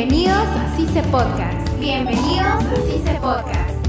Bienvenidos a CICE Podcast. Bienvenidos a CICE Podcast.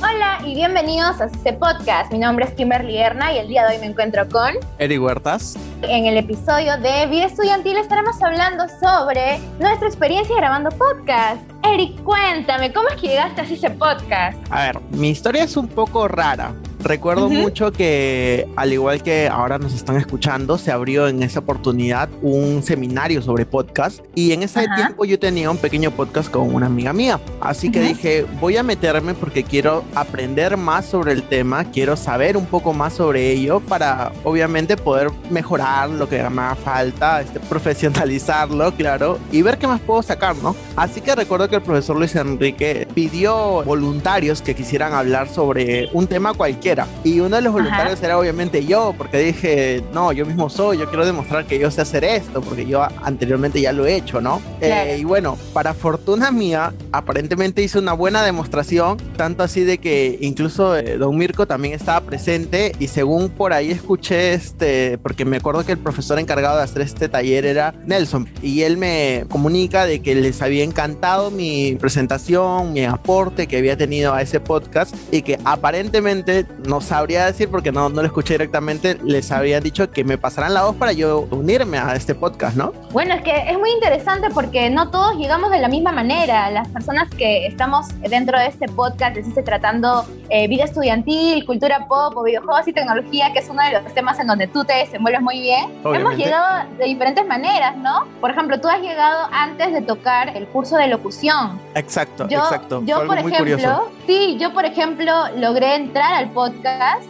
Hola y bienvenidos a CICE Podcast. Mi nombre es Kimberly Erna y el día de hoy me encuentro con Eric Huertas. En el episodio de Vida Estudiantil estaremos hablando sobre nuestra experiencia grabando podcast. Eric, cuéntame, ¿cómo es que llegaste a CICE Podcast? A ver, mi historia es un poco rara. Recuerdo mucho que, al igual que ahora nos están escuchando, se abrió en esa oportunidad un seminario sobre podcast. Y en ese tiempo yo tenía un pequeño podcast con una amiga mía. Así que dije, voy a meterme porque quiero aprender más sobre el tema, quiero saber un poco más sobre ello para obviamente poder mejorar lo que me haga falta, este, profesionalizarlo, claro, y ver qué más puedo sacar, ¿no? Así que recuerdo que el profesor Luis Enrique pidió voluntarios que quisieran hablar sobre un tema cualquiera y uno de los voluntarios era obviamente yo, porque dije, no, yo mismo soy, yo quiero demostrar que yo sé hacer esto, porque yo anteriormente ya lo he hecho, ¿no? Eh, y bueno, para fortuna mía, aparentemente hice una buena demostración, tanto así de que incluso eh, Don Mirko también estaba presente y según por ahí escuché, este, porque me acuerdo que el profesor encargado de hacer este taller era Nelson, y él me comunica de que les había encantado mi presentación, mi aporte que había tenido a ese podcast y que aparentemente no sabría decir porque no, no lo escuché directamente, les había dicho que me pasaran la voz para yo unirme a este podcast, ¿no? Bueno, es que es muy interesante porque no todos llegamos de la misma manera. Las personas que estamos dentro de este podcast, deciste tratando eh, vida estudiantil, cultura pop o videojuegos y tecnología, que es uno de los temas en donde tú te desenvuelves muy bien, hemos llegado de diferentes maneras, ¿no? Por ejemplo, tú has llegado antes de tocar el curso de locución. Exacto, exacto. Yo, por ejemplo, sí, yo, por ejemplo, logré entrar al podcast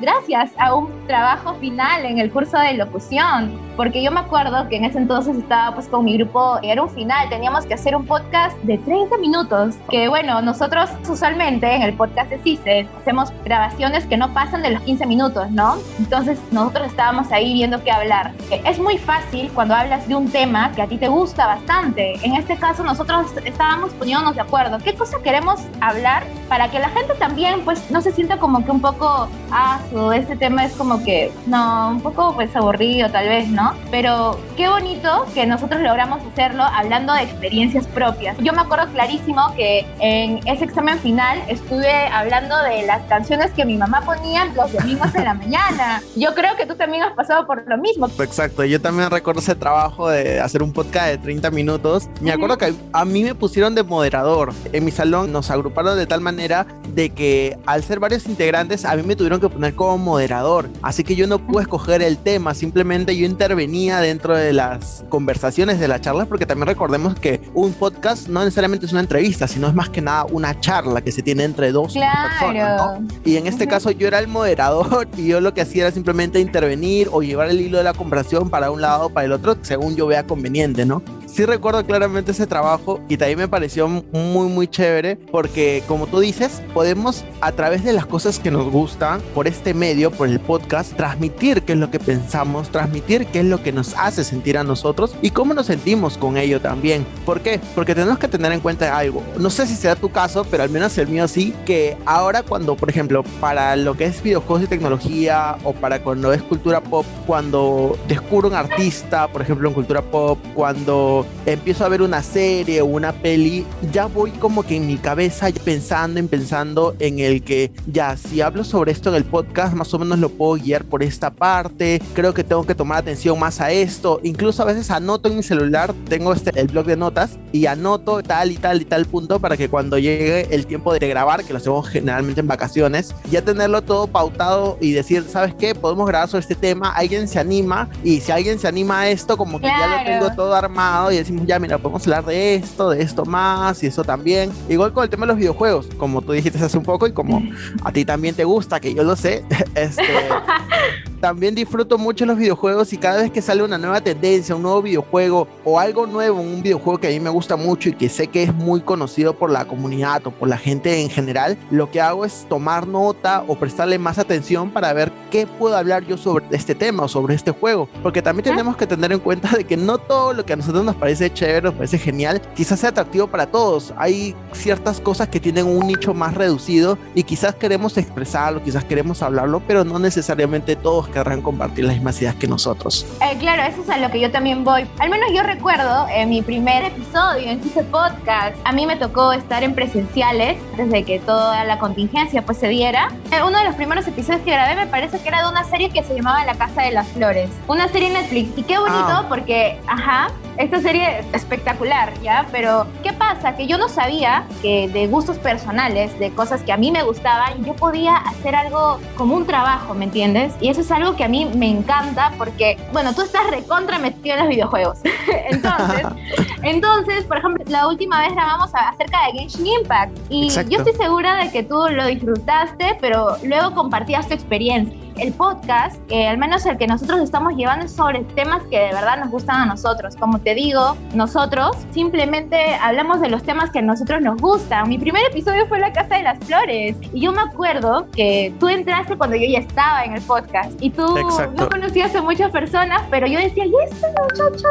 gracias a un trabajo final en el curso de locución, porque yo me acuerdo que en ese entonces estaba pues con mi grupo, era un final, teníamos que hacer un podcast de 30 minutos, que bueno, nosotros usualmente en el podcast de CICE hacemos grabaciones que no pasan de los 15 minutos, ¿no? Entonces nosotros estábamos ahí viendo qué hablar. Es muy fácil cuando hablas de un tema que a ti te gusta bastante. En este caso nosotros estábamos poniéndonos de acuerdo, ¿qué cosa queremos hablar para que la gente también pues no se sienta como que un poco ah, este tema es como que, no, un poco pues aburrido tal vez, ¿no? Pero qué bonito que nosotros logramos hacerlo hablando de experiencias propias. Yo me acuerdo clarísimo que en ese examen final estuve hablando de las canciones que mi mamá ponía los domingos en la mañana. Yo creo que tú también has pasado por lo mismo. Exacto, yo también recuerdo ese trabajo de hacer un podcast de 30 minutos. Me acuerdo que a mí me pusieron de moderador. En mi salón nos agruparon de tal manera de que al ser varios integrantes a mí me tuvieron que poner como moderador, así que yo no pude escoger el tema, simplemente yo intervenía dentro de las conversaciones de las charlas, porque también recordemos que un podcast no necesariamente es una entrevista, sino es más que nada una charla que se tiene entre dos personas. Y en este caso yo era el moderador y yo lo que hacía era simplemente intervenir o llevar el hilo de la conversación para un lado o para el otro, según yo vea conveniente, ¿no? Sí recuerdo claramente ese trabajo y también me pareció muy, muy chévere porque, como tú dices, podemos a través de las cosas que nos gustan, por este medio, por el podcast, transmitir qué es lo que pensamos, transmitir qué es lo que nos hace sentir a nosotros y cómo nos sentimos con ello también. ¿Por qué? Porque tenemos que tener en cuenta algo. No sé si sea tu caso, pero al menos el mío sí, que ahora cuando, por ejemplo, para lo que es videojuegos y tecnología o para cuando es cultura pop, cuando descubro un artista, por ejemplo, en cultura pop, cuando empiezo a ver una serie o una peli, ya voy como que en mi cabeza pensando, en pensando en el que ya, si hablo sobre esto en el podcast, más o menos lo puedo guiar por esta parte, creo que tengo que tomar atención más a esto, incluso a veces anoto en mi celular, tengo este, el blog de notas y anoto tal y tal y tal punto para que cuando llegue el tiempo de grabar, que lo hacemos generalmente en vacaciones, ya tenerlo todo pautado y decir, ¿sabes qué? Podemos grabar sobre este tema, alguien se anima y si alguien se anima a esto, como que ya lo tengo todo armado y decimos, ya, mira, podemos hablar de esto, de esto más y eso también. Igual con el tema de los videojuegos, como tú dijiste hace un poco y como a ti también te gusta, que yo lo sé, este, también disfruto mucho los videojuegos y cada vez que sale una nueva tendencia, un nuevo videojuego o algo nuevo, un videojuego que a mí me gusta mucho y que sé que es muy conocido por la comunidad o por la gente en general, lo que hago es tomar nota o prestarle más atención para ver qué puedo hablar yo sobre este tema o sobre este juego. Porque también tenemos que tener en cuenta de que no todo lo que a nosotros nos parece chévere, nos parece genial, quizás sea atractivo para todos. Hay ciertas cosas que tienen un nicho más reducido y quizás queremos expresarlo, quizás queremos hablarlo, pero no necesariamente todos querrán compartir las mismas ideas que nosotros. Eh, claro, eso es a lo que yo también voy. Al menos yo recuerdo en mi primer episodio en Cise Podcast, a mí me tocó estar en presenciales desde que toda la contingencia pues se diera. Eh, uno de los primeros episodios que grabé me parece que era de una serie que se llamaba La Casa de las Flores, una serie Netflix. Y qué bonito Ah. porque, ajá, esta serie es espectacular, ¿ya? Pero, ¿qué pasa? Que yo no sabía que de gustos personales, de cosas que a mí me gustaban, yo podía hacer algo como un trabajo, ¿me entiendes? Y eso es algo que a mí me encanta porque, bueno, tú estás recontra metido en los videojuegos. entonces, entonces, por ejemplo, la última vez grabamos acerca de Genshin Impact y Exacto. yo estoy segura de que tú lo disfrutaste, pero luego compartías tu experiencia. El podcast, eh, al menos el que nosotros estamos llevando, es sobre temas que de verdad nos gustan a nosotros. Como te digo, nosotros simplemente hablamos de los temas que a nosotros nos gustan. Mi primer episodio fue La Casa de las Flores. Y yo me acuerdo que tú entraste cuando yo ya estaba en el podcast. Y tú Exacto. no conocías a muchas personas, pero yo decía, ¿y este muchacho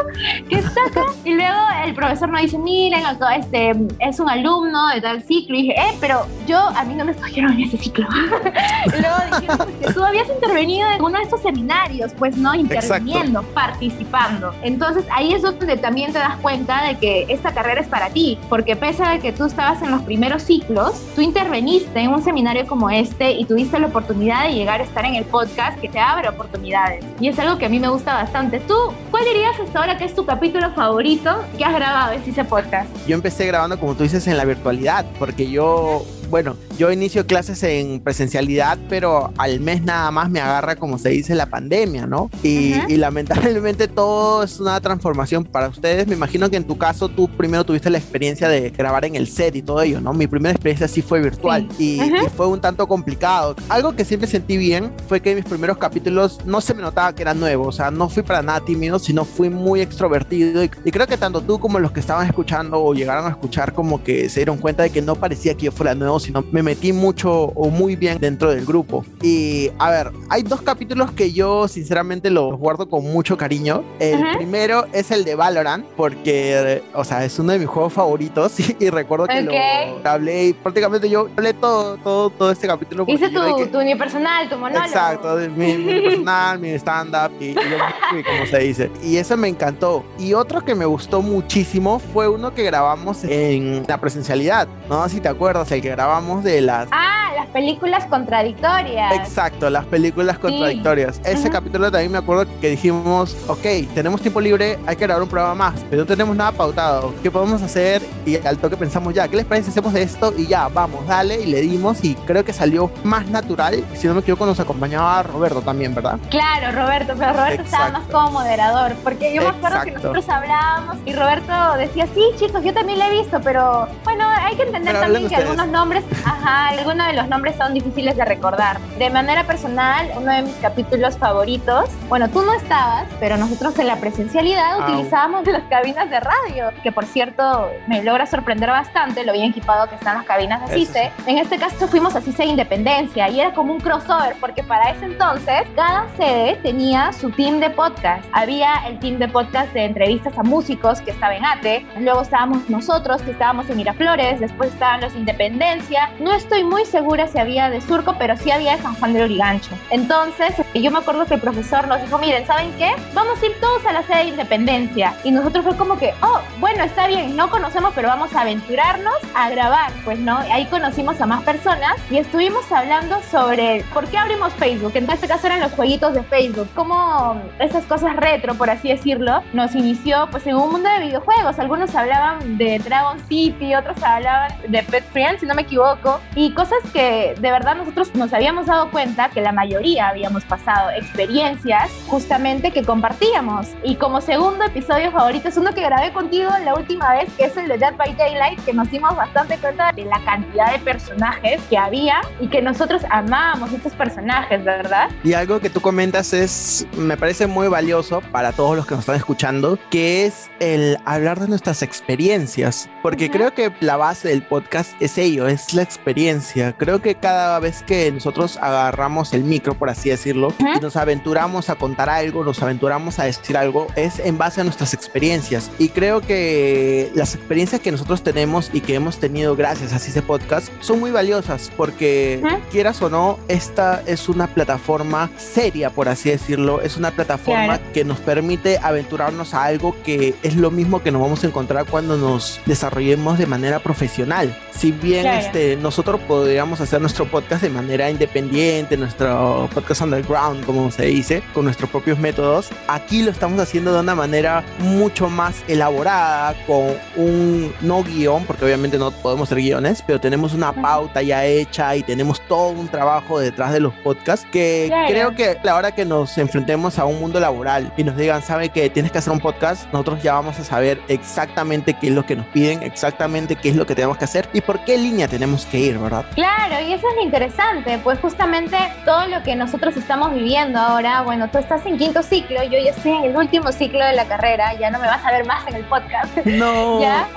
que está acá? y luego el profesor nos dice, miren, acá este es un alumno de tal ciclo. Y dije, eh, pero yo, a mí no me escogieron en ese ciclo. luego dijeron que tú habías intervenido en uno de estos seminarios, pues no, interviniendo, participando. Entonces ahí es donde también te das cuenta de que esta carrera es para ti, porque pese a que tú estabas en los primeros ciclos, tú interveniste en un seminario como este y tuviste la oportunidad de llegar a estar en el podcast que te abre oportunidades. Y es algo que a mí me gusta bastante. ¿Tú cuál dirías hasta ahora que es tu capítulo favorito que has grabado en ese podcast? Yo empecé grabando, como tú dices, en la virtualidad, porque yo, bueno, yo inicio clases en presencialidad, pero al mes nada más me agarra, como se dice, la pandemia, ¿no? Y, Ujú. y lamentablemente todo es una transformación para ustedes. Me imagino que en tu caso tú primero tuviste la experiencia de grabar en el set y todo ello, ¿no? Mi primera experiencia sí fue virtual y, Ujú. y fue un tanto complicado. Algo que siempre sentí bien fue que en mis primeros capítulos no se me notaba que era nuevo, o sea, no fui para nada tímido, sino fui muy extrovertido y, y creo que tanto tú como los que estaban escuchando o llegaron a escuchar como que se dieron cuenta de que no parecía que yo fuera nuevo, sino me metí mucho o muy bien dentro del grupo. Y a ver, hay dos capítulos que yo sinceramente los guardo con mucho cariño. El Ujú. primero es el de Valorant, porque, o sea, es uno de mis juegos favoritos y, y recuerdo que Ok. lo hablé y prácticamente yo hablé todo, todo, todo este capítulo. Hice tu, que- tu unipersonal, tu monólogo. Exacto, mi, mi personal, mi stand-up y, y yo como se dice. Y eso me encantó. Y otro que me gustó muchísimo fue uno que grabamos en la presencialidad. No sé si te acuerdas, el que grabamos de las... Ah, las películas contradictorias. Exacto, las películas contradictorias. Ese capítulo también me acuerdo que dijimos, ok, tenemos tiempo libre, hay que grabar un programa más, pero no tenemos nada pautado. ¿Qué podemos hacer? Y al toque pensamos, ya, ¿qué les parece hacemos esto? Y ya, vamos, dale, y le dimos y creo que salió más natural. Si no me equivoco, nos acompañaba Roberto también, ¿verdad? Claro, Roberto, pero Roberto estaba más como moderador, porque yo me acuerdo que nosotros hablábamos y Roberto decía, sí, chicos, yo también lo he visto, pero bueno, hay que entender Pero también que ustedes. algunos nombres, ajá, algunos de los nombres son difíciles de recordar. De manera personal, uno de mis capítulos favoritos, bueno, tú no estabas, pero nosotros en la presencialidad Au. utilizábamos las cabinas de radio, que por cierto me logra sorprender bastante lo bien equipado que están las cabinas de Eso sí. CICE. En este caso fuimos a CICE Independencia y era como un crossover, porque para ese entonces cada sede tenía su team de podcast. Había el team de podcast de entrevistas a músicos que estaba en ATE, luego estábamos nosotros que estábamos en Miraflores, después estaban los Independencia. No estoy muy segura si había de Surco, pero sí había de San Juan del Origancho. Entonces, yo me acuerdo que el profesor nos dijo, miren, ¿saben qué? Vamos a ir todos a la sede de Independencia. Y nosotros fue como que, oh, bueno, está bien, no conocemos, pero vamos a aventurarnos a grabar, pues, ¿no? Ahí conocimos a más personas y estuvimos hablando sobre por qué abrimos Facebook. En este caso eran los jueguitos de Facebook. Cómo esas cosas retro, por así decirlo, nos inició, pues, en un mundo de videojuegos. Algunos hablaban de Dragon City, otros hablaban de Pet Friends, si no me equivoco. Y cosas que de verdad nosotros nos habíamos dado cuenta que la mayoría habíamos pasado experiencias justamente que compartíamos. Y como segundo episodio favorito es uno que grabé contigo la última vez, que es el de Dead by Daylight, que nos dimos bastante cuenta de la cantidad de personajes que había y que nosotros amábamos estos personajes, ¿verdad? Y algo que tú comentas es, me parece muy valioso para todos los que nos están escuchando, que es el hablar de nuestras experiencias, porque Ujú. creo que la base del podcast es ello, es la experiencia experiencia. Creo que cada vez que nosotros agarramos el micro, por así decirlo, y nos aventuramos a contar algo, nos aventuramos a decir algo, es en base a nuestras experiencias. Y creo que las experiencias que nosotros tenemos y que hemos tenido gracias a CICE Podcast son muy valiosas porque, quieras o no, esta es una plataforma seria, por así decirlo. Es una plataforma que nos permite aventurarnos a algo que es lo mismo que nos vamos a encontrar cuando nos desarrollemos de manera profesional. Si bien este, nosotros podríamos hacer nuestro podcast de manera independiente, nuestro podcast underground, como se dice, con nuestros propios métodos, aquí lo estamos haciendo de una manera mucho más elaborada, con un no guion, porque obviamente no podemos ser guiones, pero tenemos una pauta ya hecha y tenemos todo un trabajo detrás de los podcasts que creo que la hora que nos enfrentemos a un mundo laboral y nos digan, sabe que tienes que hacer un podcast, nosotros ya vamos a saber exactamente qué es lo que nos piden, exactamente qué es lo que tenemos que hacer y por qué línea tenemos que ir, ¿verdad? Claro, y eso es lo interesante, pues justamente todo lo que nosotros estamos viviendo ahora, bueno, tú estás en quinto ciclo, yo ya estoy en el último ciclo de la carrera, ya no me vas a ver más en el podcast. No. ¿Ya?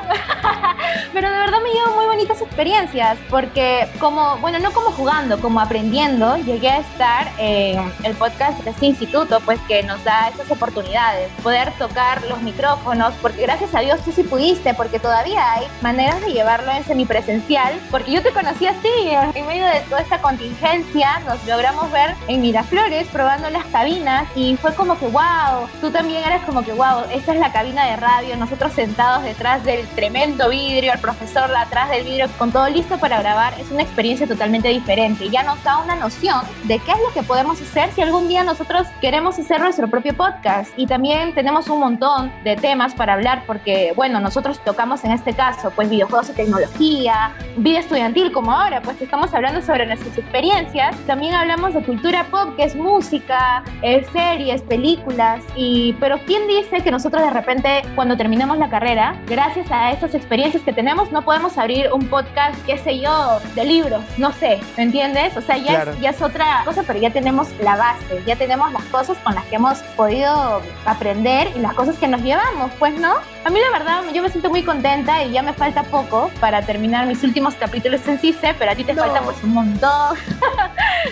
Pero de verdad me llevo muy bonitas experiencias, porque como, bueno, no como jugando, como aprendiendo, llegué a estar en el podcast de este instituto, pues que nos da esas oportunidades, poder tocar los micrófonos, porque gracias a Dios tú sí pudiste, porque todavía hay maneras de llevarlo en semipresencial, porque yo te conocí así, en medio de toda esta contingencia, nos logramos ver en Miraflores probando las cabinas y fue como que, wow, tú también eres como que, wow, esta es la cabina de radio, nosotros sentados detrás del tremendo vidrio, el profesor atrás del vidrio con todo listo para grabar, es una experiencia totalmente diferente. Ya nos da una noción de qué es lo que podemos hacer si algún día nosotros queremos hacer nuestro propio podcast. Y también tenemos un montón de temas para hablar porque, bueno, nosotros tocamos en este caso, pues videojuegos y tecnología, vida estudiantil como ahora, pues estamos hablando sobre nuestras experiencias. También hablamos de cultura pop, que es música, eh, series, películas. Y, pero ¿quién dice que nosotros de repente, cuando terminemos la carrera, gracias a esas experiencias que tenemos, no podemos abrir un podcast, qué sé yo, de libros? No sé, ¿me entiendes? O sea, ya, es, ya es otra cosa, pero ya tenemos la base, ya tenemos las cosas con las que hemos podido aprender y las cosas que nos llevamos, pues, ¿no? A mí la verdad, yo me siento muy contenta y ya me falta poco para terminar mis últimos capítulos en CICE, pero a ti te falta pues un montón.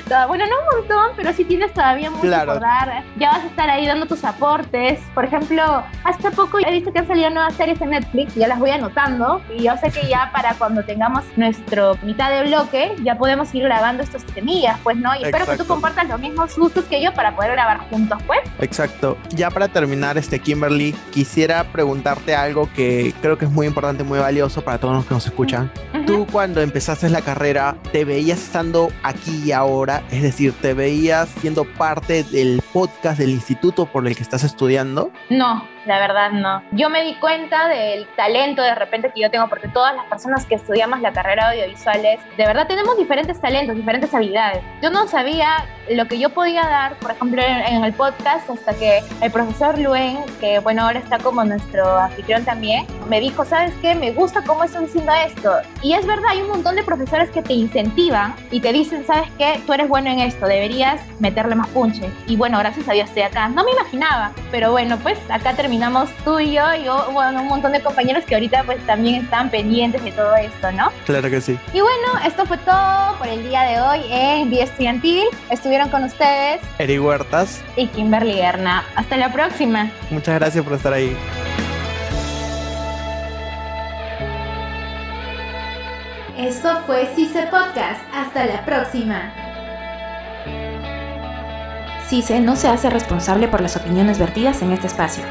bueno, no un montón, pero sí tienes todavía mucho por dar. Ya vas a estar ahí dando tus aportes. Por ejemplo, hace poco he visto que han salido nuevas series en Netflix, ya las voy anotando y yo sé que ya para cuando tengamos nuestro mitad de bloque ya podemos ir grabando estos temillas, pues, ¿no? Y espero que tú compartas los mismos gustos que yo para poder grabar juntos, pues. Exacto. Ya para terminar, este Kimberly, quisiera preguntarte algo que creo que es muy importante, muy valioso para todos los que nos escuchan. Tú cuando empezaste la carrera, ¿te veías estando aquí y ahora? Es decir, ¿te veías siendo parte del podcast del instituto por el que estás estudiando? No, la verdad no. Yo me di cuenta del talento de repente que yo tengo, porque todas las personas que estudiamos la carrera de audiovisuales, de verdad tenemos diferentes talentos, diferentes habilidades. Yo no sabía lo que yo podía dar, por ejemplo, en, el podcast, hasta que el profesor Luen, que bueno, ahora está como nuestro anfitrión también, me dijo, ¿sabes qué? Me gusta cómo están haciendo esto. Y es verdad, hay un montón de profesores que te incentivan y te dicen, ¿sabes qué? Tú eres bueno en esto, deberías meterle más punche. Y bueno, gracias a Dios estoy acá. No me imaginaba, pero bueno, pues acá terminé terminamos tú y yo, y bueno, un montón de compañeros que ahorita pues también están pendientes de todo esto, ¿no? Claro que sí. Y bueno, esto fue todo por el día de hoy en Vía Estudiantil. Estuvieron con ustedes Eri Huertas y Kimberly Erna. Hasta la próxima. Muchas gracias por estar ahí. Esto fue CICE Podcast. Hasta la próxima. CICE no se hace responsable por las opiniones vertidas en este espacio.